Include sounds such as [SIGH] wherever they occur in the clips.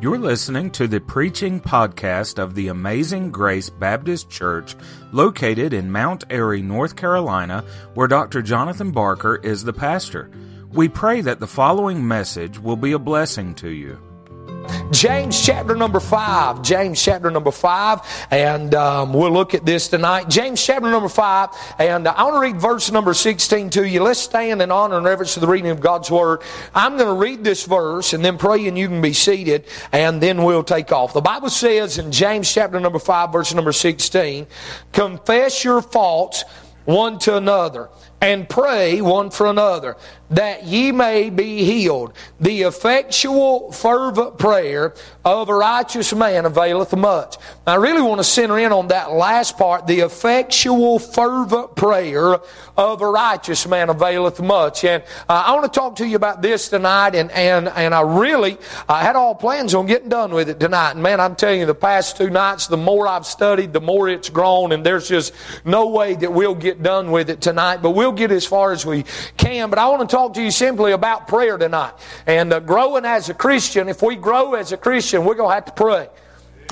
You're listening to the preaching podcast of the Amazing Grace Baptist Church located in Mount Airy, North Carolina, where Dr. Jonathan Barker is the pastor. We pray that the following message will be a blessing to you. James chapter number 5. James chapter number 5. And um, we'll look at this tonight. James chapter number 5. And I want to read verse number 16 to you. Let's stand in honor and reverence to the reading of God's Word. I'm going to read this verse and then pray and you can be seated and then we'll take off. The Bible says in James chapter number 5, verse number 16, Confess your faults one to another and pray one for another that ye may be healed. The effectual, fervent prayer of a righteous man availeth much. I really want to center in on that last part. The effectual, fervent prayer of a righteous man availeth much. And uh, I want to talk to you about this tonight, and, and, and I really I had all plans on getting done with it tonight. And man, I'm telling you, the past two nights, the more I've studied, the more it's grown, and there's just no way that we'll get done with it tonight, but we'll get as far as we can. But I want to talk talk to you simply about prayer tonight. And uh, growing as a Christian, if we grow as a Christian, we're going to have to pray.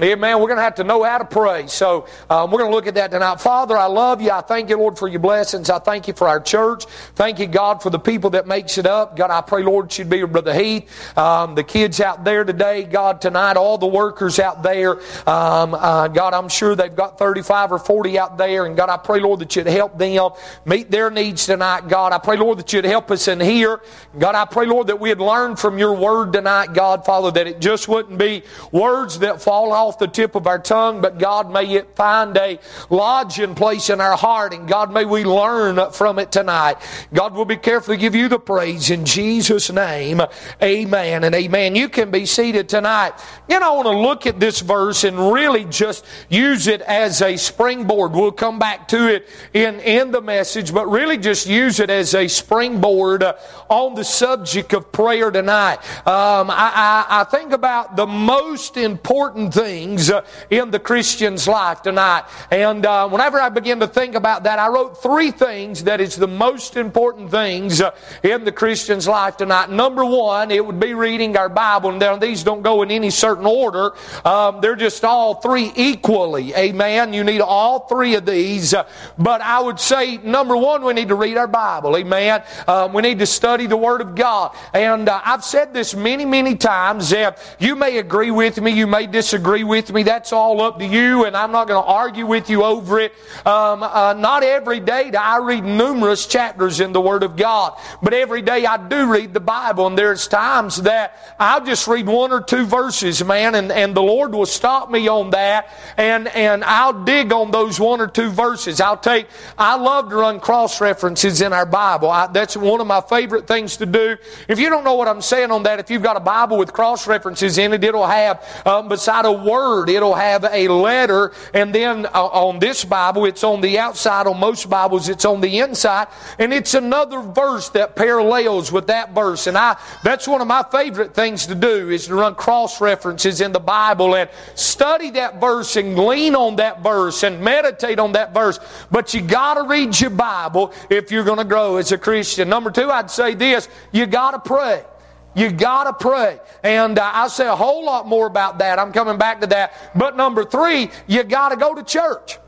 Amen. We're going to have to know how to pray. So um, we're going to look at that tonight. Father, I love you. I thank you, Lord, for your blessings. I thank you for our church. Thank you, God, for the people that makes it up. God, I pray, Lord, should be Brother Heath, um, the kids out there today, God, tonight, all the workers out there. Um, uh, God, I'm sure they've got 35 or 40 out there. And God, I pray, Lord, that you'd help them meet their needs tonight. God, I pray, Lord, that you'd help us in here. God, I pray, Lord, that we'd learn from your word tonight, God, Father, that it just wouldn't be words that fall off off the tip of our tongue, but God, may it find a lodging place in our heart, and God, may we learn from it tonight. God will be careful to give you the praise in Jesus' name. Amen and amen. You can be seated tonight. You know, I want to look at this verse and really just use it as a springboard. We'll come back to it in, in the message, but really just use it as a springboard on the subject of prayer tonight. Um, I, I, I think about the most important thing things uh, in the Christian's life tonight. And uh, whenever I begin to think about that, I wrote three things that is the most important things uh, in the Christian's life tonight. Number one, it would be reading our Bible. And these don't go in any certain order. Um, they're just all three equally. Amen. You need all three of these. but I would say, number one, we need to read our Bible. Amen. Um, we need to study the Word of God. And uh, I've said this many, many times. Uh, you may agree with me. You may disagree with me, that's all up to you, and I'm not going to argue with you over it. Um, uh, not every day do I read numerous chapters in the Word of God, but every day I do read the Bible, and there's times that I'll just read one or two verses, man, and, and the Lord will stop me on that, and, and I'll dig on those one or two verses. I'll take, I love to run cross references in our Bible. I, that's one of my favorite things to do. If you don't know what I'm saying on that, if you've got a Bible with cross references in it, it'll have, um, beside a word, word. It'll have a letter, and then uh, on this Bible, it's on the outside. On most Bibles, it's on the inside, and it's another verse that parallels with that verse. And I, that's one of my favorite things to do is to run cross references in the Bible and study that verse and glean on that verse and meditate on that verse. But you gotta read your Bible if you're gonna grow as a Christian. Number two, I'd say this, you gotta pray. You gotta pray. And uh, I'll say a whole lot more about that. I'm coming back to that. But number three, you gotta go to church.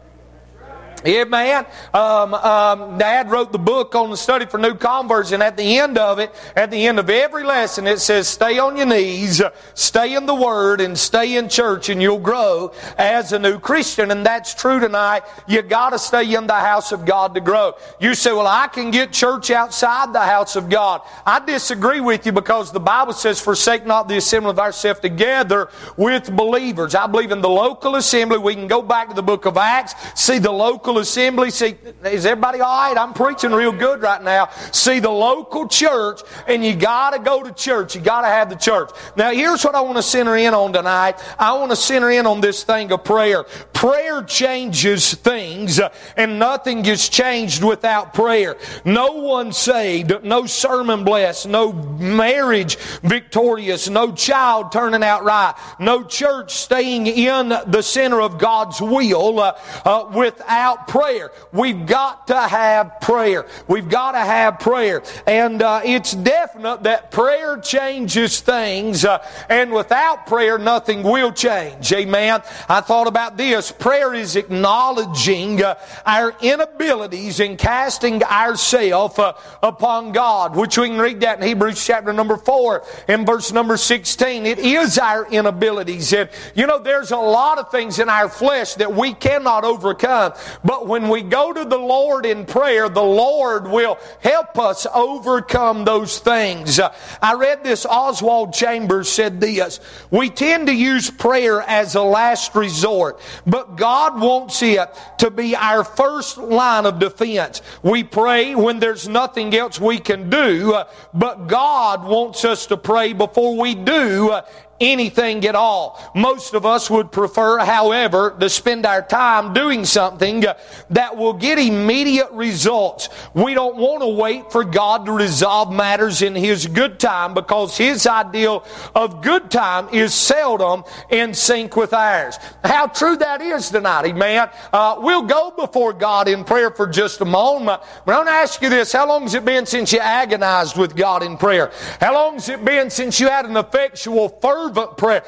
Amen. Um, um, Dad wrote the book on the study for new converts, and at the end of it, at the end of every lesson, it says, "Stay on your knees, stay in the Word, and stay in church, and you'll grow as a new Christian." And that's true tonight. You got to stay in the house of God to grow. You say, "Well, I can get church outside the house of God." I disagree with you because the Bible says, "Forsake not the assembly of ourselves together with believers." I believe in the local assembly. We can go back to the book of Acts, see the local local assembly. See, is everybody all right? I'm preaching real good right now. See the local church, and you got to go to church. You got to have the church. Now, here's what I want to center in on tonight. I want to center in on this thing of prayer. Prayer changes things, and nothing gets changed without prayer. No one saved, no sermon blessed, no marriage victorious, no child turning out right, no church staying in the center of God's will uh, uh, without without prayer. We've got to have prayer. We've got to have prayer. And uh, it's definite that prayer changes things. Uh, and without prayer, nothing will change. Amen. I thought about this. Prayer is acknowledging uh, our inabilities in casting ourselves uh, upon God, which we can read that in Hebrews chapter number 4 and verse number 16. It is our inabilities. And, you know, there's a lot of things in our flesh that we cannot overcome. But when we go to the Lord in prayer, the Lord will help us overcome those things. Uh, I read this, Oswald Chambers said this We tend to use prayer as a last resort, but God wants it to be our first line of defense. We pray when there's nothing else we can do, uh, but God wants us to pray before we do uh, anything at all. Most of us would prefer, however, to spend our time doing something that will get immediate results. We don't want to wait for God to resolve matters in His good time because His ideal of good time is seldom in sync with ours. How true that is tonight, amen. Uh, we'll go before God in prayer for just a moment. But I want to ask you this. How long has it been since you agonized with God in prayer? How long has it been since you had an effectual fervor fervent prayer.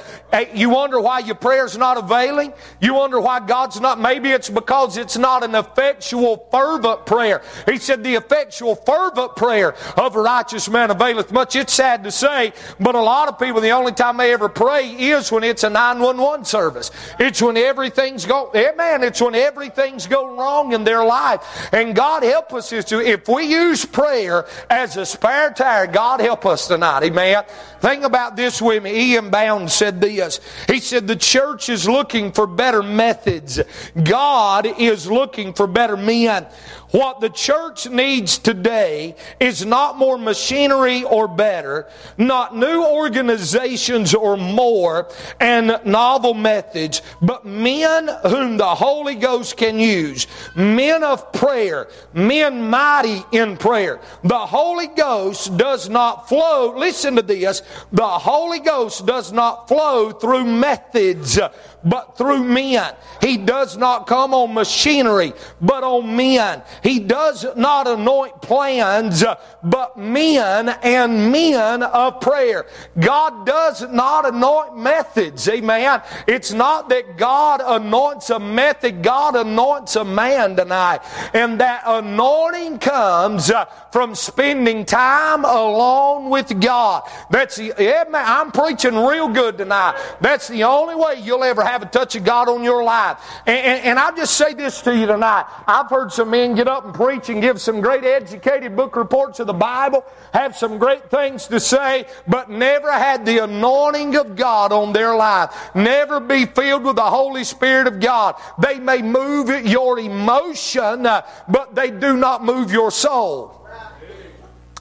You wonder why your prayer's not availing? You wonder why God's not, maybe it's because it's not an effectual fervent prayer. He said the effectual fervent prayer of a righteous man availeth much. It's sad to say, but a lot of people, the only time they ever pray is when it's a 911 service. It's when everything's going, man, it's when everything's going wrong in their life. And God help us is to, if we use prayer as a spare tire, God help us tonight. Amen. Think about this with me. E.M. Bounds said this. He said, The church is looking for better methods. God is looking for better men. What the church needs today is not more machinery or better, not new organizations or more and novel methods, but men whom the Holy Ghost can use. Men of prayer, men mighty in prayer. The Holy Ghost does not flow, listen to this, the Holy Ghost does not flow through methods but through men. He does not come on machinery, but on men. He does not anoint plans, but men and men of prayer. God does not anoint methods. Amen. It's not that God anoints a method, God anoints a man tonight. And that anointing comes uh, from spending time alone with God. That's the, yeah, man, I'm preaching real good tonight. That's the only way you'll ever have a touch of God on your life. And, and, and I just say this to you tonight. I've heard some men get up and preach and give some great educated book reports of the Bible, have some great things to say, but never had the anointing of God on their life. Never be filled with the Holy Spirit of God. They may move your emotion, uh, but they do not move your soul.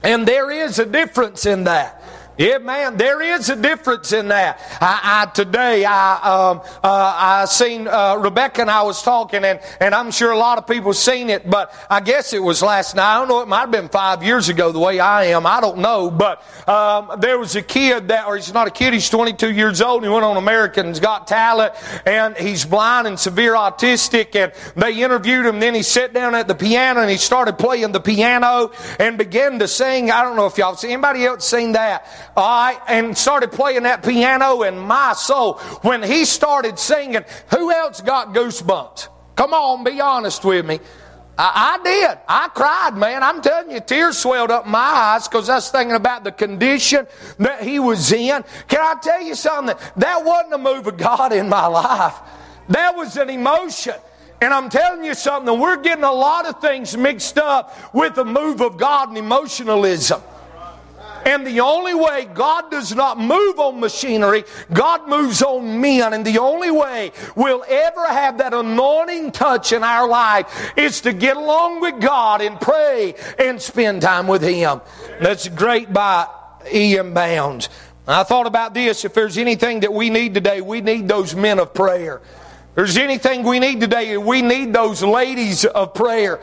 And there is a difference in that. Yeah, man, there is a difference in that. I, I today, I, um, uh, I seen, uh, Rebecca and I was talking and, and I'm sure a lot of people seen it, but I guess it was last night. I don't know, it might have been five years ago the way I am. I don't know, but, um, there was a kid that, or he's not a kid, he's 22 years old he went on American's Got Talent and he's blind and severe autistic and they interviewed him. Then he sat down at the piano and he started playing the piano and began to sing. I don't know if y'all seen anybody else seen that all right, and started playing that piano in my soul. When he started singing, who else got goosebumps? Come on, be honest with me. I, I, did. I cried, man. I'm telling you, tears swelled up my eyes because I was thinking about the condition that he was in. Can I tell you something? That wasn't a move of God in my life. That was an emotion. And I'm telling you something, we're getting a lot of things mixed up with the move of God and emotionalism. And the only way God does not move on machinery, God moves on men. And the only way we'll ever have that anointing touch in our life is to get along with God and pray and spend time with Him. That's great by E.M. Bounds. I thought about this. If there's anything that we need today, we need those men of prayer. If there's anything we need today, we need those ladies of prayer.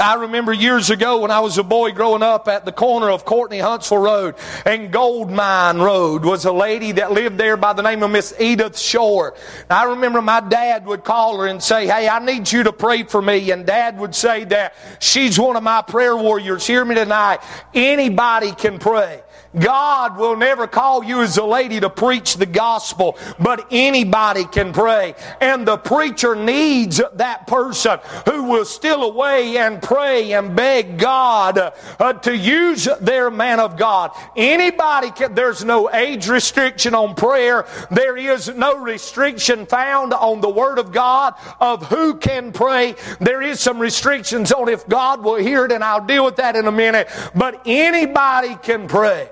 I remember years ago when I was a boy growing up at the corner of Courtney Huntsville Road and Gold Mine Road was a lady that lived there by the name of Miss Edith Shore. I remember my dad would call her and say, Hey, I need you to pray for me. And dad would say that she's one of my prayer warriors. Hear me tonight. Anybody can pray. God will never call you as a lady to preach the gospel, but anybody can pray. And the preacher needs that person who will steal away and pray and beg God uh, to use their man of God. Anybody can, there's no age restriction on prayer. There is no restriction found on the Word of God of who can pray. There is some restrictions on if God will hear it, and I'll deal with that in a minute. But anybody can pray.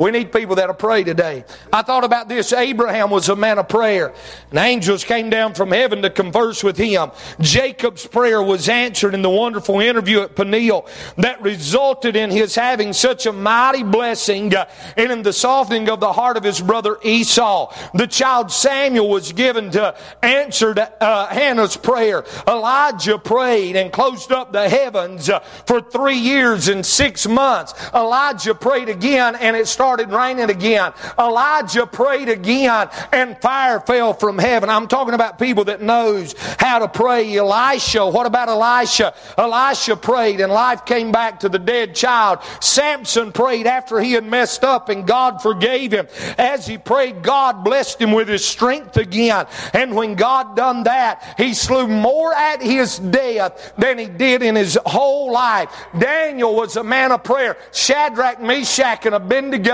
We need people that'll pray today. I thought about this. Abraham was a man of prayer. And angels came down from heaven to converse with him. Jacob's prayer was answered in the wonderful interview at Peniel that resulted in his having such a mighty blessing uh, and in the softening of the heart of his brother Esau. The child Samuel was given to answer uh, Hannah's prayer. Elijah prayed and closed up the heavens uh, for three years and six months. Elijah prayed again and it started started raining again. Elijah prayed again and fire fell from heaven. I'm talking about people that knows how to pray. Elisha, what about Elisha? Elisha prayed and life came back to the dead child. Samson prayed after he had messed up and God forgave him. As he prayed, God blessed him with his strength again. And when God done that, he slew more at his death than he did in his whole life. Daniel was a man of prayer. Shadrach, Meshach, and Abednego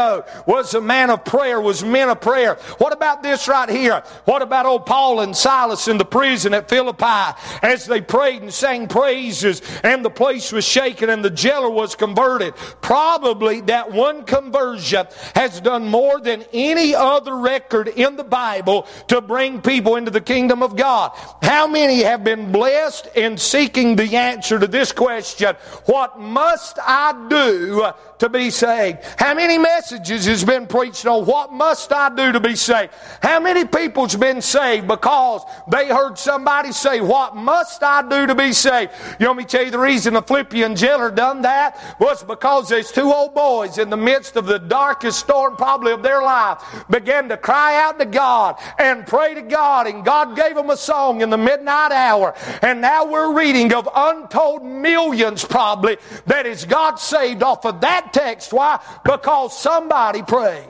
was a man of prayer, was men of prayer. What about this right here? What about old Paul and Silas in the prison at Philippi as they prayed and sang praises and the place was shaken and the jailer was converted? Probably that one conversion has done more than any other record in the Bible to bring people into the kingdom of God. How many have been blessed in seeking the answer to this question? What must I do to be saved? How many messages messages has been preached on what must I do to be saved. How many people's been saved because they heard somebody say, what must I do to be saved? You want me to tell you the reason the Philippian jailer done that was because there's two old boys in the midst of the darkest storm probably of their life began to cry out to God and pray to God and God gave them a song in the midnight hour and now we're reading of untold millions probably that is God saved off of that text. Why? Because some somebody prayed.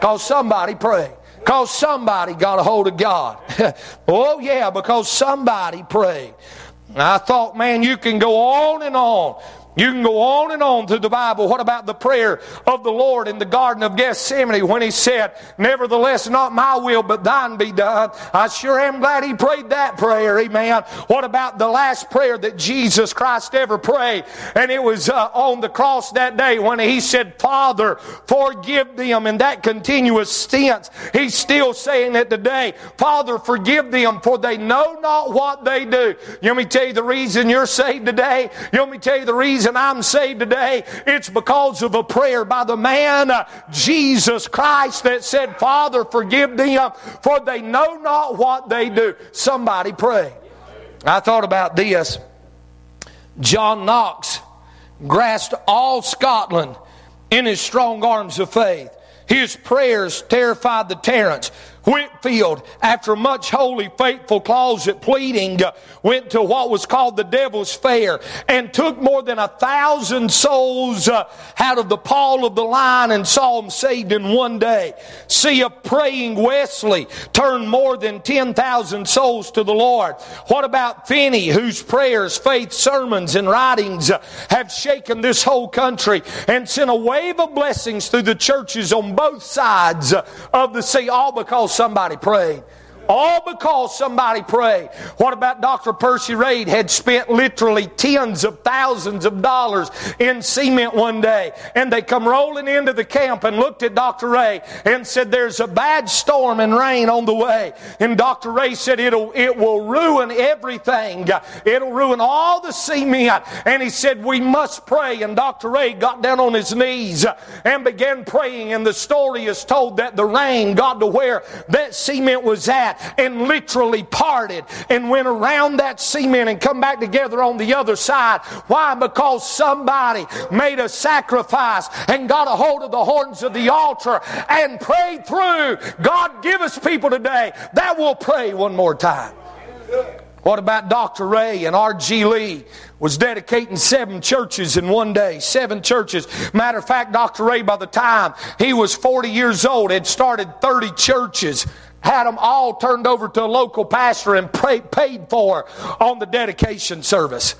Because somebody prayed. Because somebody got a hold of God. [LAUGHS] oh, yeah, because somebody prayed. I thought, man, you can go on and on you can go on and on through the Bible. What about the prayer of the Lord in the Garden of Gethsemane when he said, Nevertheless, not my will, but thine be done? I sure am glad he prayed that prayer. Amen. What about the last prayer that Jesus Christ ever prayed? And it was uh, on the cross that day when he said, Father, forgive them. In that continuous tense, he's still saying it today. Father, forgive them, for they know not what they do. You want me tell you the reason you're saved today? You want me tell you the reason reason I'm saved today, it's because of a prayer by the man, uh, Jesus Christ, that said, Father, forgive them, for they know not what they do. Somebody pray. I thought about this. John Knox grasped all Scotland in his strong arms of faith. His prayers terrified the tyrants. Whitefield, after much holy, faithful closet pleading, uh, went to what was called the Devil's Fair and took more than a thousand souls uh, out of the pall of the line and saw them saved in one day. See a praying Wesley turn more than 10,000 souls to the Lord. What about Finney, whose prayers, faith, sermons, and writings uh, have shaken this whole country and sent a wave of blessings through the churches on both sides of the sea, all because somebody prayed. All because somebody prayed. What about Dr. Percy Ray had spent literally tens of thousands of dollars in cement one day and they come rolling into the camp and looked at Dr. Ray and said there's a bad storm and rain on the way. And Dr. Ray said it'll, it will ruin everything. It'll ruin all the cement. And he said we must pray. And Dr. Ray got down on his knees and began praying. And the story is told that the rain got to where that cement was at and literally parted and went around that cement and come back together on the other side. Why? Because somebody made a sacrifice and got a hold of the horns of the altar and prayed through. God give us people today that will pray one more time. What about Dr. Ray and R.G. Lee was dedicating seven churches in one day? Seven churches. Matter of fact, Dr. Ray, by the time he was 40 years old, had started 30 churches had them all turned over to a local pastor and pray, paid for on the dedication service.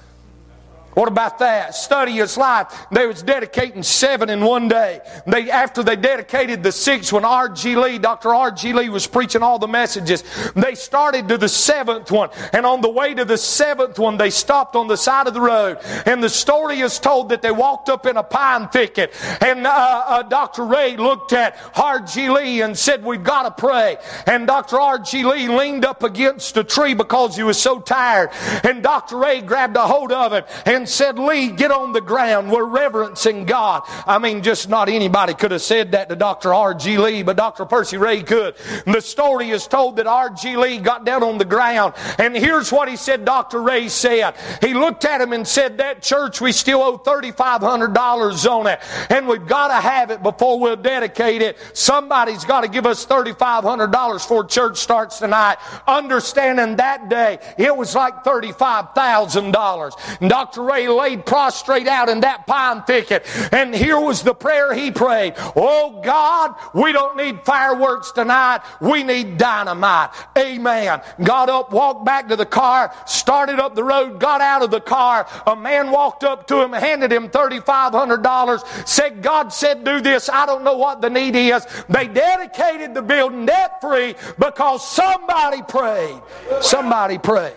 What about that? Study his life. They was dedicating seven in one day. They, after they dedicated the sixth one, R.G. Lee, Dr. R.G. Lee was preaching all the messages. They started to the seventh one. And on the way to the seventh one, they stopped on the side of the road. And the story is told that they walked up in a pine thicket. And uh, uh, Dr. Ray looked at R.G. Lee and said, we've got to pray. And Dr. R.G. Lee leaned up against a tree because he was so tired. And Dr. Ray grabbed a hold of him and said, Lee, get on the ground. We're reverencing God. I mean, just not anybody could have said that to Dr. R.G. Lee, but Dr. Percy Ray could. The story is told that R.G. Lee got down on the ground, and here's what he said Dr. Ray said. He looked at him and said, That church, we still owe $3,500 on it, and we've got to have it before we'll dedicate it. Somebody's got to give us $3,500 before church starts tonight. Understanding that day, it was like $35,000. Dr. Ray Laid prostrate out in that pine thicket. And here was the prayer he prayed. Oh God, we don't need fireworks tonight. We need dynamite. Amen. Got up, walked back to the car, started up the road, got out of the car. A man walked up to him, handed him $3,500, said, God said, do this. I don't know what the need is. They dedicated the building debt free because somebody prayed. Somebody prayed.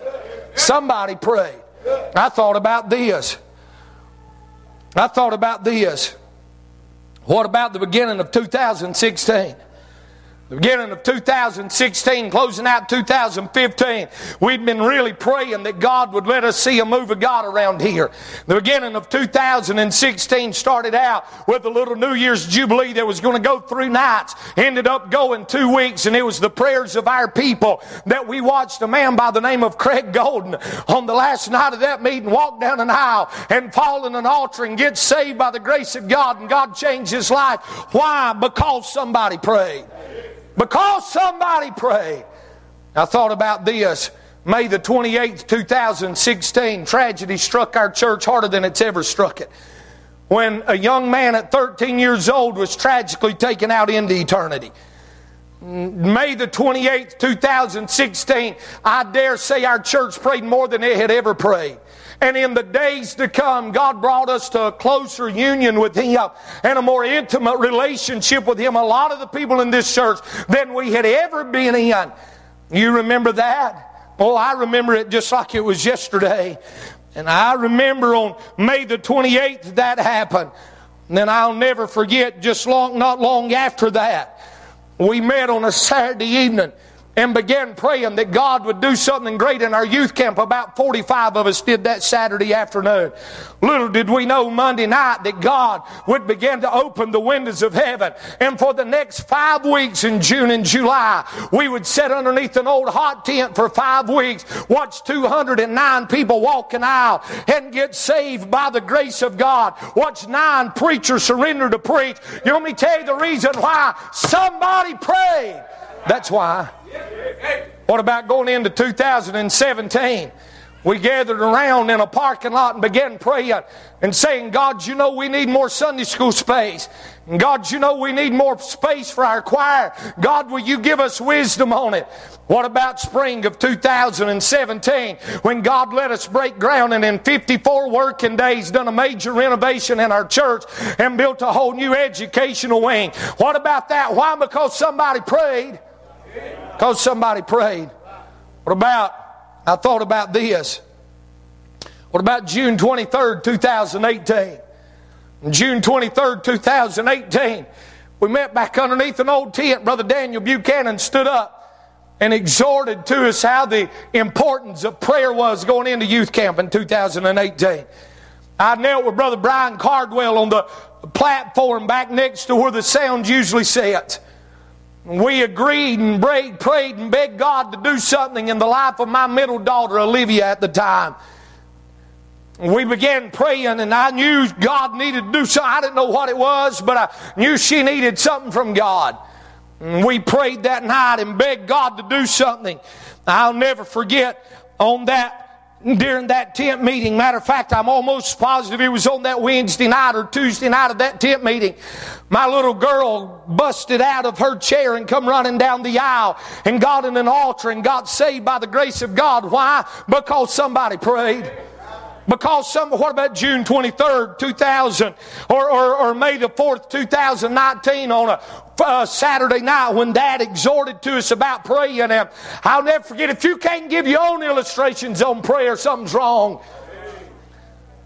Somebody prayed. I thought about this. I thought about this. What about the beginning of 2016? The beginning of 2016, closing out 2015, we'd been really praying that God would let us see a move of God around here. The beginning of 2016 started out with a little New Year's Jubilee that was going to go three nights, ended up going two weeks, and it was the prayers of our people that we watched a man by the name of Craig Golden on the last night of that meeting walk down an aisle and fall in an altar and get saved by the grace of God, and God changed his life. Why? Because somebody prayed. Because somebody prayed. I thought about this. May the 28th, 2016, tragedy struck our church harder than it's ever struck it. When a young man at 13 years old was tragically taken out into eternity. May the 28th, 2016, I dare say our church prayed more than it had ever prayed. And in the days to come, God brought us to a closer union with Him and a more intimate relationship with Him. A lot of the people in this church than we had ever been in. You remember that? Oh, I remember it just like it was yesterday. And I remember on May the 28th that happened. And then I'll never forget just long, not long after that. We met on a Saturday evening and began praying that God would do something great in our youth camp. About 45 of us did that Saturday afternoon. Little did we know Monday night that God would begin to open the windows of heaven. And for the next five weeks in June and July, we would sit underneath an old hot tent for five weeks, watch 209 people walk an aisle and get saved by the grace of God. Watch nine preachers surrender to preach. You want me to tell you the reason why? Somebody prayed. That's why. What about going into 2017? We gathered around in a parking lot and began praying and saying, God, you know we need more Sunday school space. God, you know we need more space for our choir. God, will you give us wisdom on it? What about spring of 2017 when God let us break ground and in 54 working days done a major renovation in our church and built a whole new educational wing? What about that? Why? Because somebody prayed. Because somebody prayed. What about, I thought about this. What about June 23rd, 2018? June 23rd, 2018, we met back underneath an old tent. Brother Daniel Buchanan stood up and exhorted to us how the importance of prayer was going into youth camp in 2018. I knelt with Brother Brian Cardwell on the platform back next to where the sound usually sits. We agreed and prayed, prayed and begged God to do something in the life of my middle daughter, Olivia, at the time. We began praying, and I knew God needed to do something. I didn't know what it was, but I knew she needed something from God. And we prayed that night and begged God to do something. I'll never forget on that during that tent meeting. Matter of fact, I'm almost positive it was on that Wednesday night or Tuesday night of that tent meeting. My little girl busted out of her chair and come running down the aisle and got in an altar and got saved by the grace of God. Why? Because somebody prayed. Because some, what about June 23rd, 2000, or, or, or May the 4th, 2019 on a uh, Saturday night when Dad exhorted to us about praying. And I'll never forget, if you can't give your own illustrations on prayer, something's wrong.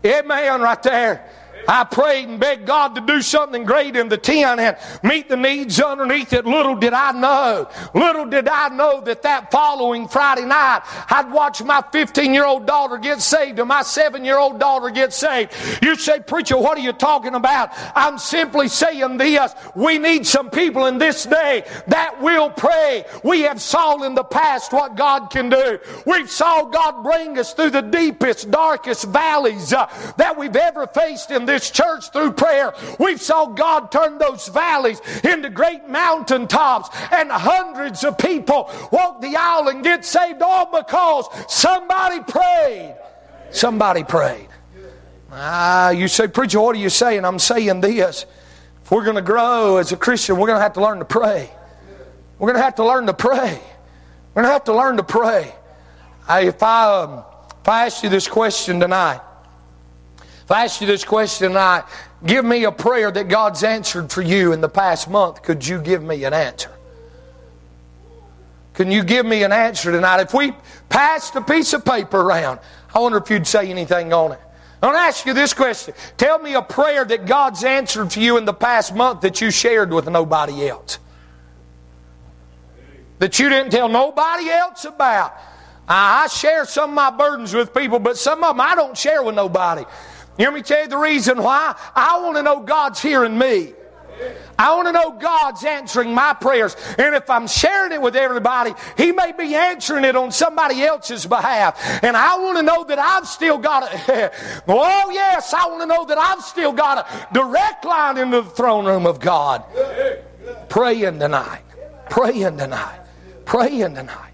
Amen, right there. I prayed and begged God to do something great in the tent and meet the needs underneath it. Little did I know, little did I know that that following Friday night, I'd watch my 15 year old daughter get saved and my seven year old daughter get saved. You say, Preacher, what are you talking about? I'm simply saying this. We need some people in this day that will pray. We have saw in the past what God can do. We've saw God bring us through the deepest, darkest valleys uh, that we've ever faced in this this church through prayer. We saw God turn those valleys into great mountaintops and hundreds of people walk the aisle and get saved all because somebody prayed. Somebody prayed. Ah, you say, Preacher, what are you saying? I'm saying this. If we're going to grow as a Christian, we're going to have to learn to pray. We're going to have to learn to pray. We're going to have to learn to pray. if I, um, if I ask you this question tonight, if I ask you this question tonight, give me a prayer that God's answered for you in the past month, could you give me an answer? Can you give me an answer tonight? If we passed a piece of paper around, I wonder if you'd say anything on it. I want to ask you this question. Tell me a prayer that God's answered for you in the past month that you shared with nobody else. That you didn't tell nobody else about. I share some of my burdens with people, but some of them I don't share with nobody. You want me tell you the reason why? I want to know God's hearing me. I want to know God's answering my prayers. And if I'm sharing it with everybody, He may be answering it on somebody else's behalf. And I want to know that I've still got a, [LAUGHS] oh yes, I want to know that I've still got a direct line into the throne room of God. Praying tonight. Praying tonight. Praying tonight.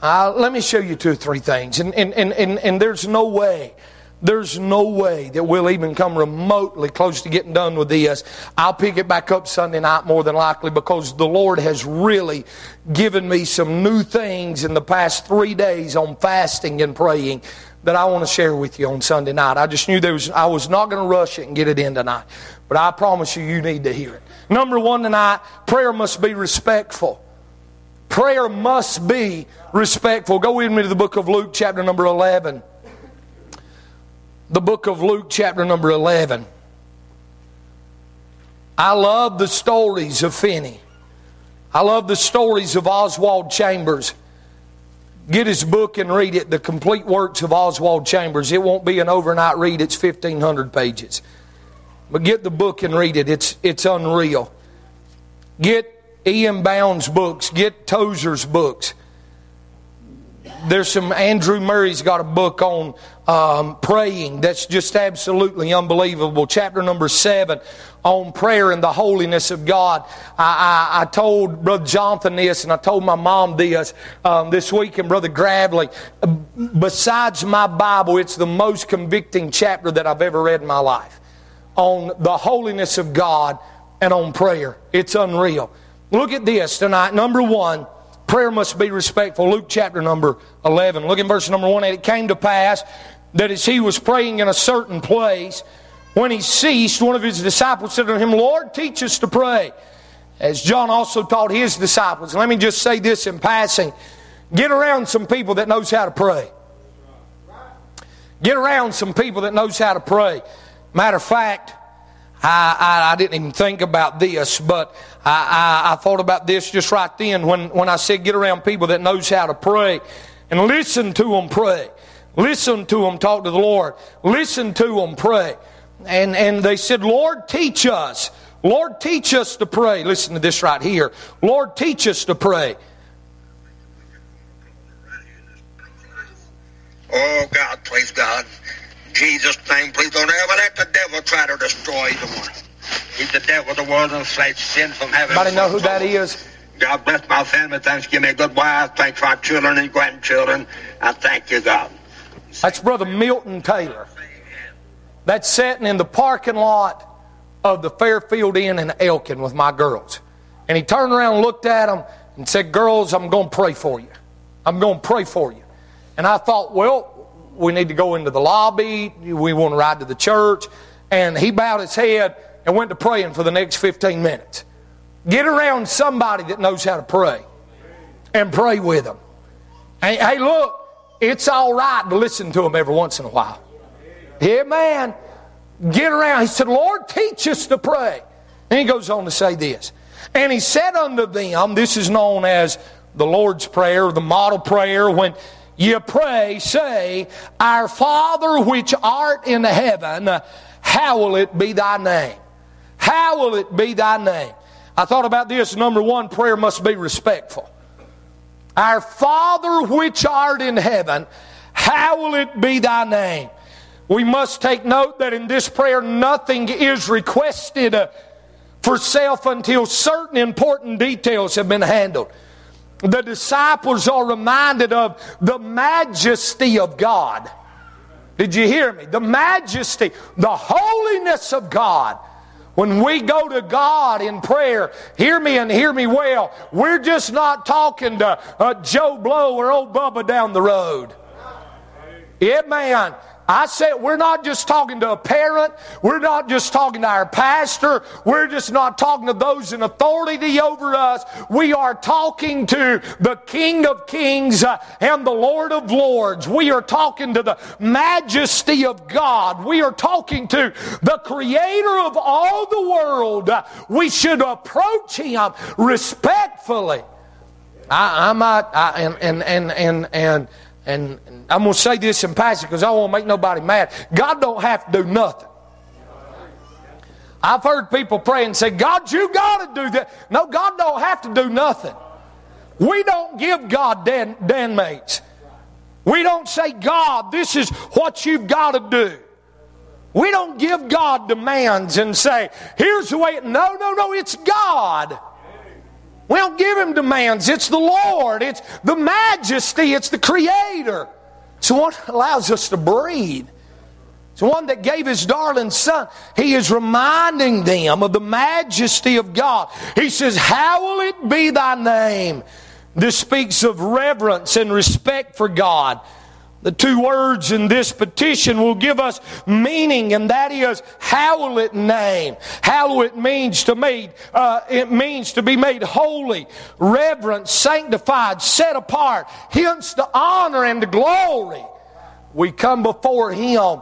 Uh, let me show you two or three things. And, and, and, and, and there's no way there's no way that we'll even come remotely close to getting done with this. I'll pick it back up Sunday night more than likely because the Lord has really given me some new things in the past three days on fasting and praying that I want to share with you on Sunday night. I just knew there was, I was not going to rush it and get it in tonight. But I promise you, you need to hear it. Number one tonight, prayer must be respectful. Prayer must be respectful. Go with me to the book of Luke, chapter number 11 the book of Luke, chapter number 11. I love the stories of Finney. I love the stories of Oswald Chambers. Get his book and read it, The Complete Works of Oswald Chambers. It won't be an overnight read, it's 1,500 pages. But get the book and read it, it's, it's unreal. Get E.M. Bounds' books, get Tozer's books. There's some, Andrew Murray's got a book on um, praying that's just absolutely unbelievable. Chapter number seven on prayer and the holiness of God. I, I, I told Brother Jonathan this and I told my mom this um, this week and Brother Gravely. Besides my Bible, it's the most convicting chapter that I've ever read in my life on the holiness of God and on prayer. It's unreal. Look at this tonight. Number one, Prayer must be respectful. Luke chapter number 11. Look in verse number 1. And it came to pass that as he was praying in a certain place, when he ceased, one of his disciples said to him, Lord, teach us to pray. As John also taught his disciples. Let me just say this in passing. Get around some people that knows how to pray. Get around some people that knows how to pray. Matter of fact, I, I, I, didn't even think about this, but I, I, I thought about this just right then when, when I said get around people that knows how to pray and listen to them pray. Listen to them talk to the Lord. Listen to them pray. And, and they said, Lord, teach us. Lord, teach us to pray. Listen to this right here. Lord, teach us to pray. Oh, God, praise God. Jesus' name, please don't ever let the devil try to destroy the one. He's the devil, of the world, and flesh, sin from heaven. Anybody know who that is? God bless my family. Thanks. Give me a good wife. Thanks for our children and grandchildren. I thank you, God. That's Brother Milton Taylor. That's sitting in the parking lot of the Fairfield Inn in Elkin with my girls. And he turned around and looked at them and said, Girls, I'm going to pray for you. I'm going to pray for you. And I thought, Well, we need to go into the lobby. We want to ride to the church. And he bowed his head and went to praying for the next 15 minutes. Get around somebody that knows how to pray and pray with them. Hey, hey look, it's all right to listen to them every once in a while. Yeah, man. Get around. He said, Lord, teach us to pray. And he goes on to say this. And he said unto them, this is known as the Lord's Prayer, the model prayer, when you pray, say, Our Father which art in heaven, how will it be thy name. How will it be thy name. I thought about this. Number one, prayer must be respectful. Our Father which art in heaven, how will it be thy name. We must take note that in this prayer, nothing is requested for self until certain important details have been handled. The disciples are reminded of the majesty of God. Did you hear me? The majesty, the holiness of God. When we go to God in prayer, hear me and hear me well, we're just not talking to uh, Joe Blow or old Bubba down the road. Yeah, man. I said, we're not just talking to a parent. We're not just talking to our pastor. We're just not talking to those in authority over us. We are talking to the King of Kings uh, and the Lord of Lords. We are talking to the majesty of God. We are talking to the creator of all the world. We should approach him respectfully. I, I might, I, and, and, and, and, and, and I'm going to say this in passing because I don't make nobody mad. God don't have to do nothing. I've heard people pray and say, God, you got to do that. No, God don't have to do nothing. We don't give God dan. We don't say, God, this is what you've got to do. We don't give God demands and say, here's the way. No, no, no, it's God. We don't give him demands. It's the Lord. It's the majesty. It's the creator. It's the one that allows us to breathe. It's the one that gave his darling son. He is reminding them of the majesty of God. He says, How will it be thy name. This speaks of reverence and respect for God. The two words in this petition will give us meaning, and that is hallowed name. Hallowed means to made, uh, it means to be made holy, reverent, sanctified, set apart, hence the honor and the glory. We come before Him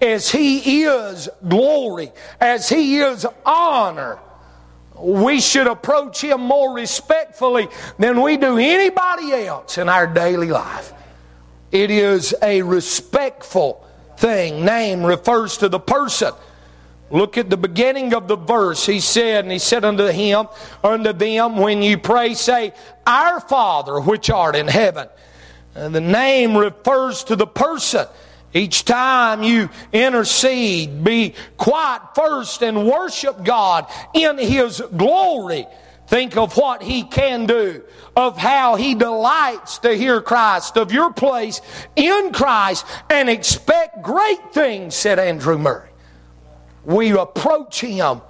as He is glory, as He is honor. We should approach Him more respectfully than we do anybody else in our daily life. It is a respectful thing. Name refers to the person. Look at the beginning of the verse. He said, and he said unto him, unto them, when you pray, say, Our Father which art in heaven. And the name refers to the person. Each time you intercede, be quiet first and worship God in His glory. Think of what He can do, of how He delights to hear Christ, of your place in Christ, and expect great things, said Andrew Murray. We approach Him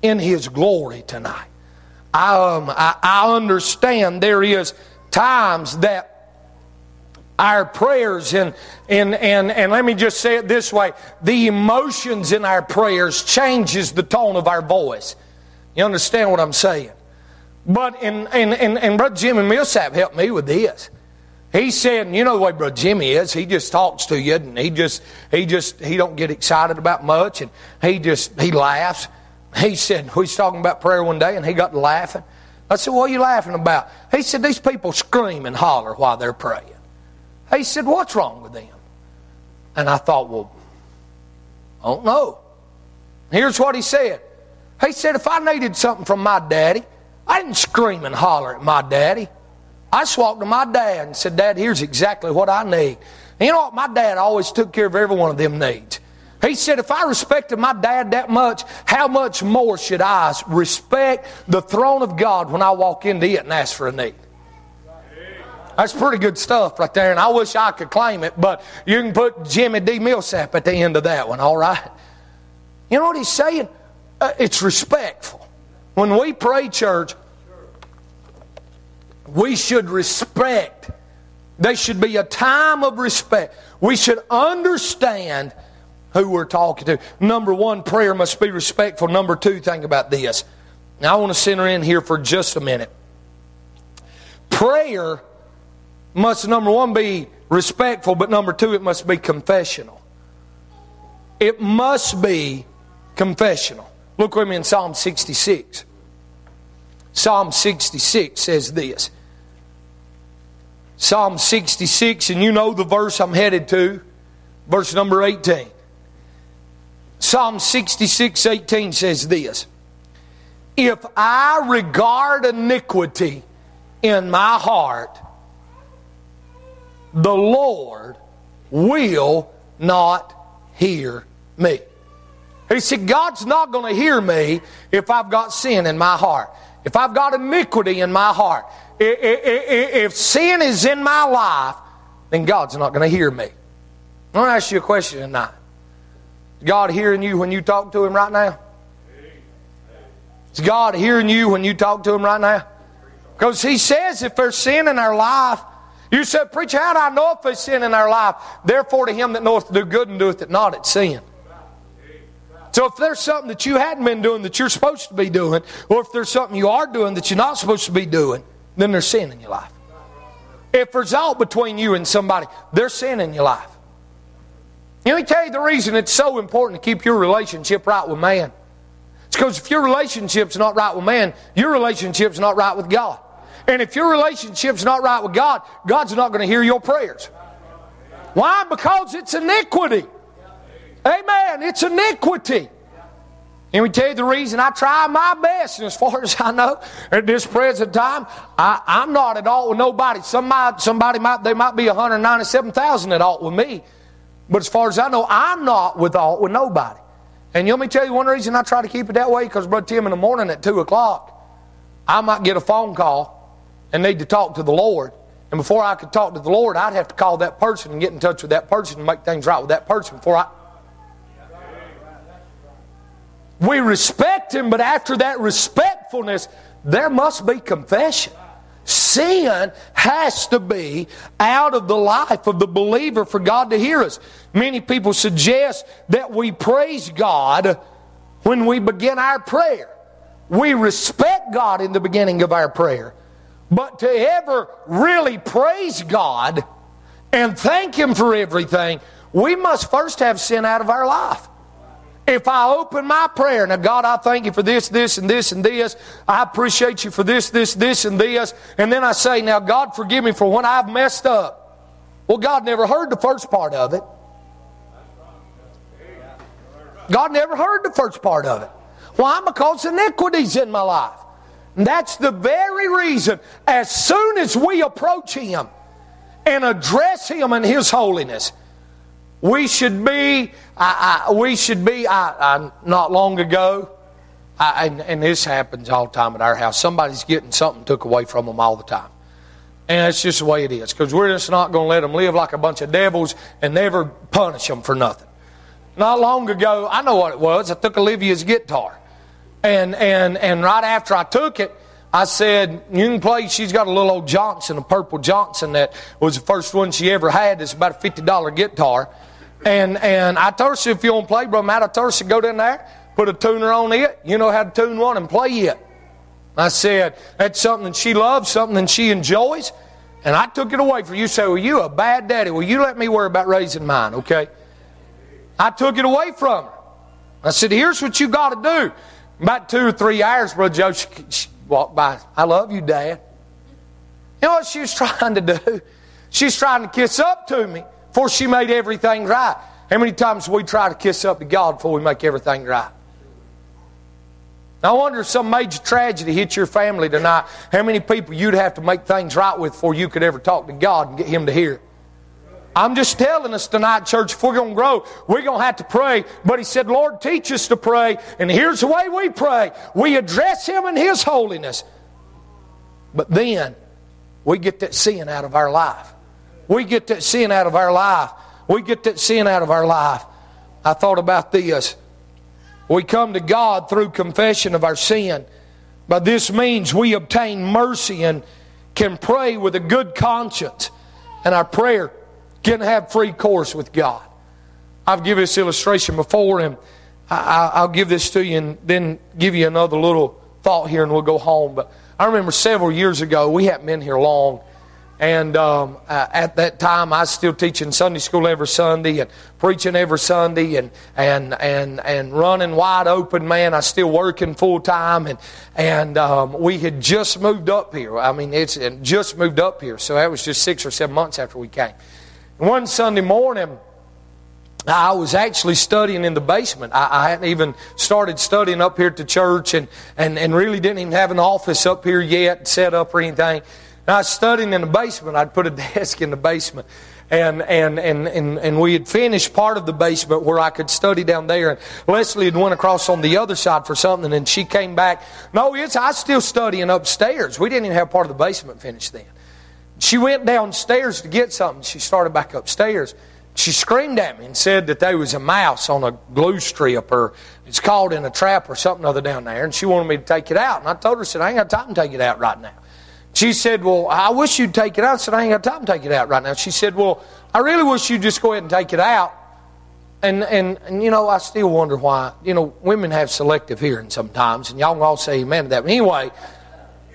in His glory tonight. I, um, I, I understand there is times that our prayers and, and, and, and let me just say it this way the emotions in our prayers changes the tone of our voice you understand what i'm saying but and, and, and, and Brother Jimmy Millsap helped me with this. He said, you know the way Brother Jimmy is, he just talks to you and he just he just he don't get excited about much and he just he laughs. He said, we was talking about prayer one day and he got to laughing. I said, What are you laughing about? He said, These people scream and holler while they're praying. He said, What's wrong with them? And I thought, Well, I don't know. Here's what he said He said, if I needed something from my daddy, I didn't scream and holler at my daddy. I just walked to my dad and said, Dad, here's exactly what I need. And you know what? My dad always took care of every one of them needs. He said, if I respected my dad that much, how much more should I respect the throne of God when I walk into it and ask for a need? That's pretty good stuff right there, and I wish I could claim it, but you can put Jimmy D. Millsap at the end of that one, all right? You know what he's saying? Uh, it's respectful. When we pray, church, we should respect. There should be a time of respect. We should understand who we're talking to. Number one, prayer must be respectful. Number two, think about this. Now, I want to center in here for just a minute. Prayer must, number one, be respectful, but number two, it must be confessional. It must be confessional. Look with me in Psalm 66. Psalm 66 says this. Psalm 66, and you know the verse I'm headed to, verse number 18. Psalm 66, 18 says this If I regard iniquity in my heart, the Lord will not hear me. He said, God's not going to hear me if I've got sin in my heart, if I've got iniquity in my heart. If sin is in my life, then God's not going to hear me. I want to ask you a question tonight. Is God hearing you when you talk to Him right now? Is God hearing you when you talk to Him right now? Because He says if there's sin in our life, you said, Preacher, how do I know if there's sin in our life? Therefore, to him that knoweth to do good and doeth it not, it's sin. So if there's something that you hadn't been doing that you're supposed to be doing, or if there's something you are doing that you're not supposed to be doing, then there's sin in your life. If there's out between you and somebody, there's sin in your life. Let me tell you the reason it's so important to keep your relationship right with man. It's because if your relationship's not right with man, your relationship's not right with God. And if your relationship's not right with God, God's not going to hear your prayers. Why? Because it's iniquity. Amen. It's iniquity. And we tell you the reason I try my best, and as far [LAUGHS] as I know, at this present time, I, am not at all with nobody. Somebody, somebody might, they might be 197,000 at all with me. But as far as I know, I'm not with all with nobody. And want me tell you one reason I try to keep it that way? Because Brother Tim in the morning at 2 o'clock, I might get a phone call and need to talk to the Lord. And before I could talk to the Lord, I'd have to call that person and get in touch with that person and make things right with that person before I. We respect Him, but after that respectfulness, there must be confession. Sin has to be out of the life of the believer for God to hear us. Many people suggest that we praise God when we begin our prayer. We respect God in the beginning of our prayer. But to ever really praise God and thank Him for everything, we must first have sin out of our life. If I open my prayer, now God, I thank you for this, this, and this, and this. I appreciate you for this, this, this, and this. And then I say, now God, forgive me for when I've messed up. Well, God never heard the first part of it. God never heard the first part of it. Why? Because iniquity's in my life. And that's the very reason, as soon as we approach Him and address Him in His holiness, we should be, I, I, we should be, I, not long ago, and, and, this happens all the time at our house, somebody's getting something took away from them all the time. And that's just the way it is, because we're just not going to let them live like a bunch of devils and never punish them for nothing. Not long ago, I know what it was. I took Olivia's guitar. And, and, and right after I took it, I said, You can play. She's got a little old Johnson, a purple Johnson that was the first one she ever had. It's about a $50 guitar. And, and I told her, If you to play, Brother Matt, I told her, Go down there, put a tuner on it. You know how to tune one and play it. I said, That's something that she loves, something that she enjoys. And I took it away for you. Say, Well, you a bad daddy. Well, you let me worry about raising mine, okay? I took it away from her. I said, Here's what you got to do. About two or three hours, Brother Joe, she, she walked by. I love you, Dad. You know what she was [LAUGHS] trying to do? She's trying to kiss up to me before she made everything right. How many times we try to kiss up to God before we make everything right? I wonder if some major tragedy hit your family tonight, how many people you'd have to make things right with before you could ever talk to God and get Him to hear. I'm just telling us tonight, church, if we're going to grow, we're going to have to pray. But he said, Lord, teach us to pray. And here's the way we pray we address him in his holiness. But then we get that sin out of our life. We get that sin out of our life. We get that sin out of our life. I thought about this. We come to God through confession of our sin. But this means we obtain mercy and can pray with a good conscience. And our prayer can have free course with God. I've given this illustration before, and I, will give this to you and then give you another little thought here, and we'll go home. But I remember several years ago, we hadn't been here long. And um, uh, at that time, I was still teaching Sunday school every Sunday and preaching every Sunday and, and, and, and running wide open, man. I was still working full time. And, and um, we had just moved up here. I mean, it's just moved up here. So that was just six or seven months after we came. One Sunday morning, I was actually studying in the basement. I, I, hadn't even started studying up here at the church and, and, and really didn't even have an office up here yet set up or anything. I was studying in the basement. I'd put a [LAUGHS] desk in the basement. And, and, and, and, and we had finished part of the basement where I could study down there. And Leslie had went across on the other side for something, and she came back. No, it's I still studying upstairs. We didn't even have part of the basement finished then. She went downstairs to get something. She started back upstairs. She screamed at me and said that there was a mouse on a glue strip or it's caught in a trap or something other down there. And she wanted me to take it out. And I told her, I said, I ain't got time to take it out right now. She said, Well, I wish you'd take it out. I said, I ain't got time to take it out right now. She said, Well, I really wish you'd just go ahead and take it out. And, and, and you know, I still wonder why, you know, women have selective hearing sometimes. And y'all can all say amen to that. But anyway,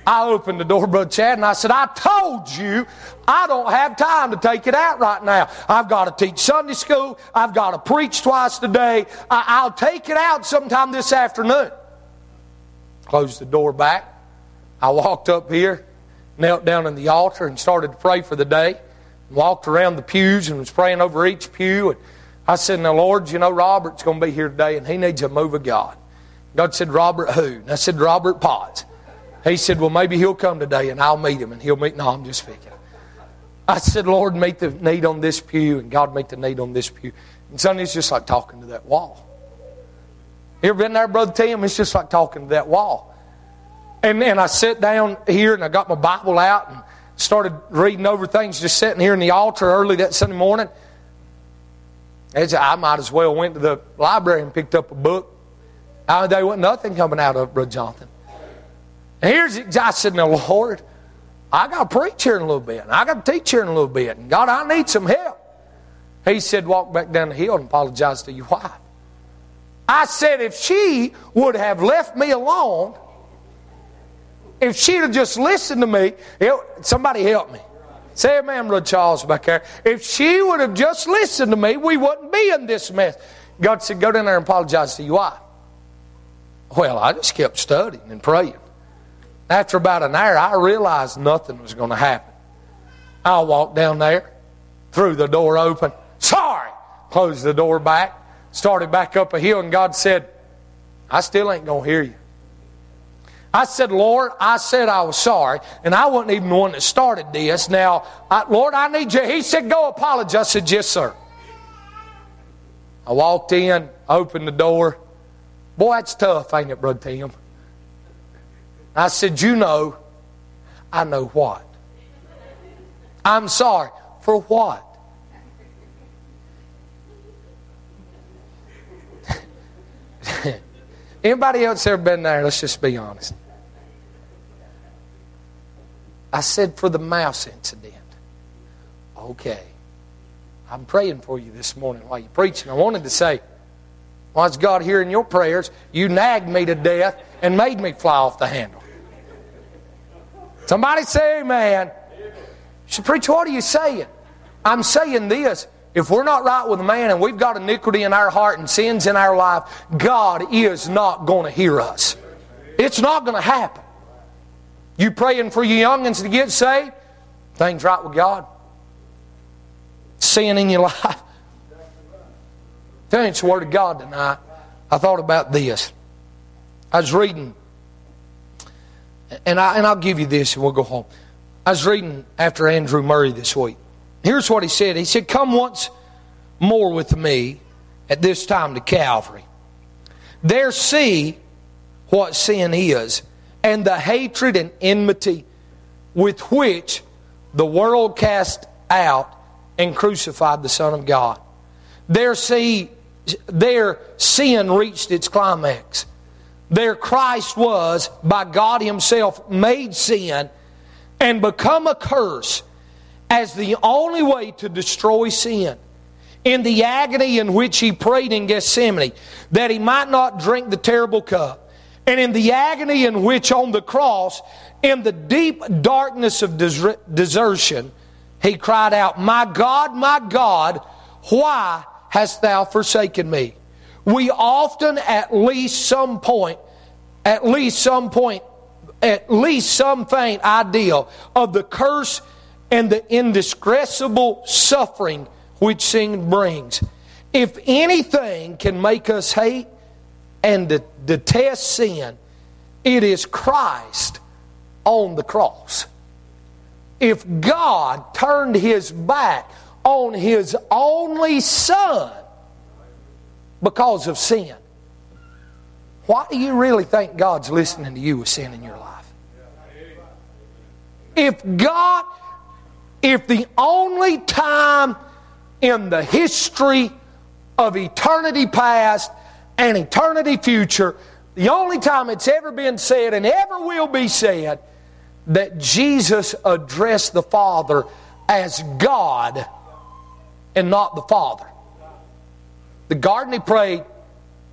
I opened the door, Brother Chad, and I said, I told you I don't have time to take it out right now. I've got to teach Sunday school. I've got to preach twice a day. I- will take it out sometime this afternoon. Closed the door back. I walked up here, knelt down in the altar, and started to pray for the day. Walked around the pews and was praying over each pew. And I said, Now, Lord, you know, Robert's going to be here today, and he needs a move of God. God said, Robert who? And I said, Robert Potts. He said, Well, maybe he'll come today and I'll meet him and he'll meet. No, I'm just speaking. I said, Lord, meet the need on this pew and God meet the need on this pew. And son, it's just like talking to that wall. You ever been there, Brother Tim? It's just like talking to that wall. And, and I sat down here and I got my Bible out and started reading over things just sitting here in the altar early that Sunday morning. As I might as well went to the library and picked up a book. I, there wasn't nothing coming out of Brother Jonathan. And here's I said, Now, Lord, I got to preach here in a little bit. And I got to teach here in a little bit. And God, I need some help. He said, Walk back down the hill and apologize to your wife. I said, If she would have left me alone, if she'd have just listened to me, somebody help me. Say amen, Brother Charles back there. If she would have just listened to me, we wouldn't be in this mess. God said, Go down there and apologize to your wife. Well, I just kept studying and praying. After about an hour, I realized nothing was going to happen. I walked down there, threw the door open. Sorry! Closed the door back, started back up a hill, and God said, I still ain't going to hear you. I said, Lord, I said I was sorry, and I wasn't even the one that started this. Now, I, Lord, I need you. He said, Go apologize. I said, Yes, sir. I walked in, opened the door. Boy, that's tough, ain't it, Brother Tim? I said, You know, I know what. I'm sorry. For what? [LAUGHS] Anybody else ever been there? Let's just be honest. I said for the mouse incident. Okay. I'm praying for you this morning while you're preaching. I wanted to say, why is God hearing your prayers? You nagged me to death and made me fly off the handle. Somebody say amen. So, preacher, what are you saying? I'm saying this. If we're not right with man and we've got iniquity in our heart and sins in our life, God is not going to hear us. It's not going to happen. You praying for your youngins to get saved? Things right with God. Sin in your [LAUGHS] life. The Word of God tonight. I thought about this. I was reading And, I, and I'll give you this and we'll go home. I was reading after Andrew Murray this week. Here's what he said He said, Come once more with me at this time to Calvary. There see what sin is and the hatred and enmity with which the world cast out and crucified the Son of God. There see their sin reached its climax. There Christ was, by God Himself, made sin and become a curse as the only way to destroy sin. In the agony in which He prayed in Gethsemane, that He might not drink the terrible cup. And in the agony in which on the cross, in the deep darkness of desertion, He cried out, My God, my God, why hast Thou forsaken me? we often at least some point, at least some point, at least some faint idea of the curse and the indescribable suffering which sin brings. If anything can make us hate and detest sin, it is Christ on the cross. If God turned his back on his only Son, because of sin. Why do you really think God's listening to you with sin in your life? If God, if the only time in the history of eternity past and eternity future, the only time it's ever been said and ever will be said that Jesus addressed the Father as God and not the Father. The garden he prayed,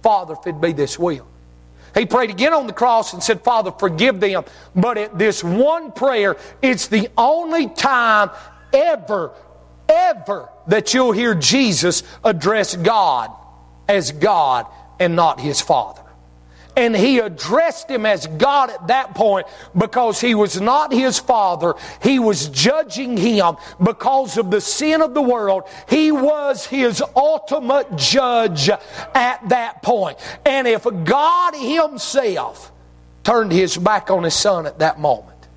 Father, if it be this will. He prayed again on the cross and said, Father, forgive them. But at this one prayer, it's the only time ever, ever that you'll hear Jesus address God as God and not his Father and he addressed him as God at that point because he was not his father. He was judging him because of the sin of the world. He was his ultimate judge at that point. And if God himself turned his back on his son at that moment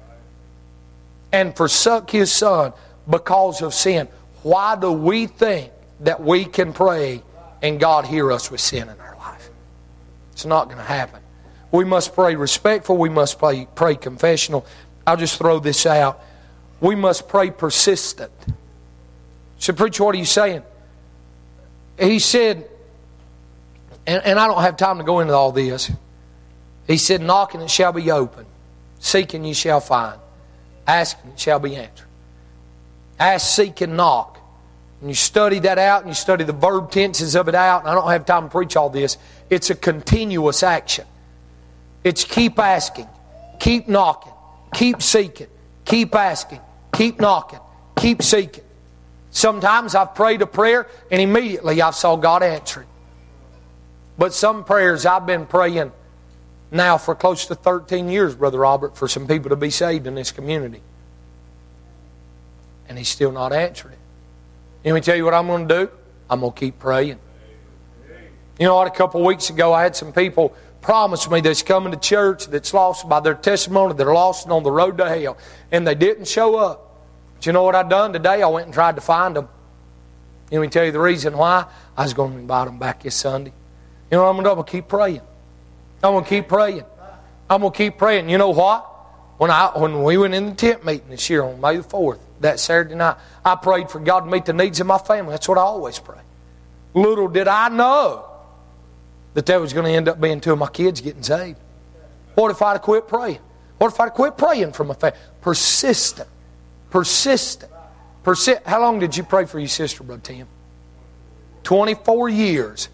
and forsook his son because of sin, why do we think that we can pray and God hear us with sin in our it's not going to happen. We must pray respectful. We must pray, pray confessional. I'll just throw this out. We must pray persistent. So, preacher, what are you saying? He said, and, and I don't have time to go into all this. He said, Knocking it shall be open, seeking you shall find, asking it shall be answered. Ask, seek, and knock. And you study that out and you study the verb tenses of it out, and I don't have time to preach all this. It's a continuous action. It's keep asking, keep knocking, keep seeking, keep asking, keep knocking, keep seeking. Sometimes I've prayed a prayer and immediately I saw God answer it. But some prayers I've been praying now for close to 13 years, Brother Robert, for some people to be saved in this community. And He's still not answered it. Let me tell you what I'm going to do? I'm going to keep praying. You know what? A couple weeks ago, I had some people promise me that's coming to church that's lost by their testimony. They're lost and on the road to hell. And they didn't show up. But you know what I done today? I went and tried to find them. Let me tell you the reason why. I was going to invite them back this Sunday. You know what I'm going to do? I'm going to keep praying. I'm going to keep praying. I'm going to keep praying. You know what? When, I, when we went in the tent meeting this year on May the 4th, that Saturday night, I prayed for God to meet the needs of my family. That's what I always pray. Little did I know that that was going to end up being two of my kids getting saved. What if I'd have quit praying? What if I'd have quit praying for my family? Persistent. Persistent. Persi- How long did you pray for your sister, Brother Tim? 24 years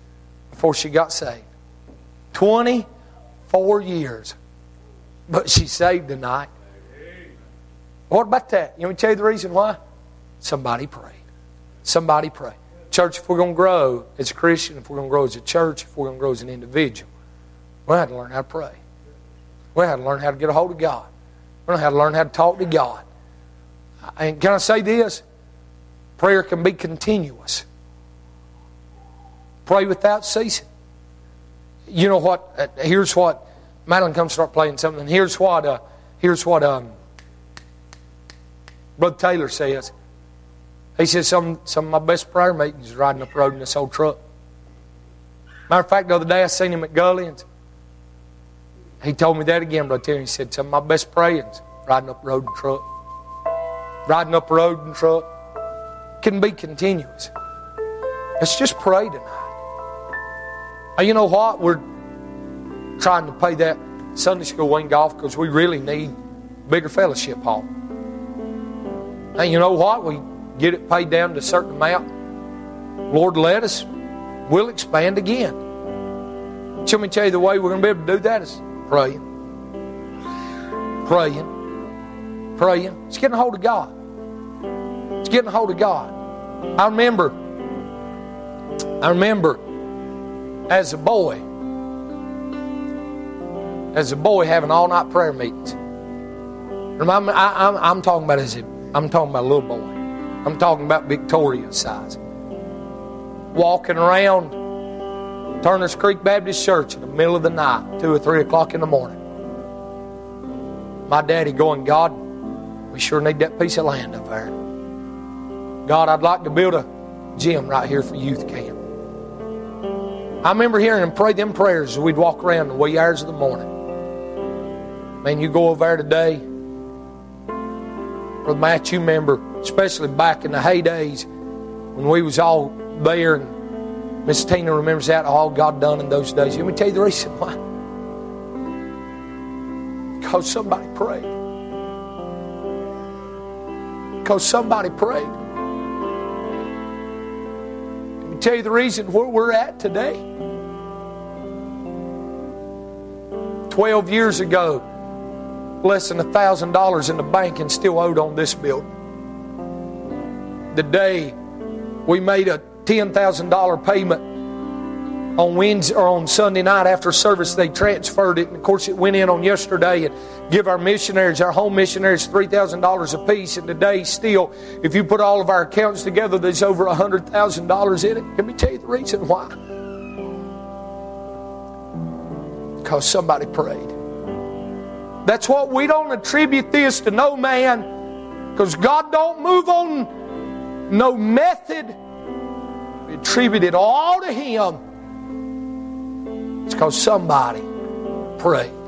before she got saved. 24 years. But she's saved tonight. What about that? You want me to tell you the reason why? Somebody prayed. Somebody prayed. Church, if we're going to grow as a Christian, if we're going to grow as a church, if we're going to grow as an individual, we have to learn how to pray. We have to learn how to get a hold of God. We have to learn how to talk to God. And can I say this? Prayer can be continuous. Pray without ceasing. You know what? Here's what. Madeline, come start playing something. Here's what. Uh, Here's what um, Brother Taylor says. He says some, some of my best prayer meetings is riding up road in this old truck. Matter of fact, the other day I seen him at Gullions. He told me that again, Brother Terry. He said, some of my best prayings riding up road in truck. Riding up road in truck. Can be continuous. Let's just pray tonight. You know what? We're trying to pay that Sunday school wing off because we really need bigger fellowship hall. And you know what? We get it paid down to a certain amount. Lord, let us. We'll expand again. Let me tell you the way we're going to be able to do that is praying. Praying. Praying. It's getting a hold of God. It's getting a hold of God. I remember, I remember as a boy, as a boy having all night prayer meetings. I, am talking about as a, I'm talking about a little boy. I'm talking about Victoria size. Walking around Turner's Creek Baptist Church in the middle of the night, two or three o'clock in the morning. My daddy going, God, we sure need that piece of land up there. God, I'd like to build a gym right here for youth camp. I remember hearing him pray them prayers as we'd walk around the wee hours of the morning. Man, you go over there today, Brother Matt, you remember, especially back in the heydays when we was all there and Miss Tina remembers that, all God done in those days. Let me tell you the reason why. Because somebody prayed. Because somebody prayed. Let me tell you the reason where we're at today. Twelve years ago, less than a thousand dollars in the bank and still owed on this building. The day we made a ten thousand dollar payment on Wednesday or on Sunday night after service, they transferred it, and of course it went in on yesterday and give our missionaries, our home missionaries, three thousand dollars a piece. And today, still, if you put all of our accounts together, there's over a hundred thousand dollars in it. Let me tell you the reason why. Because somebody prayed. That's what we don't attribute this to no man because God don't move on no method. We attribute it all to Him. It's because somebody prayed.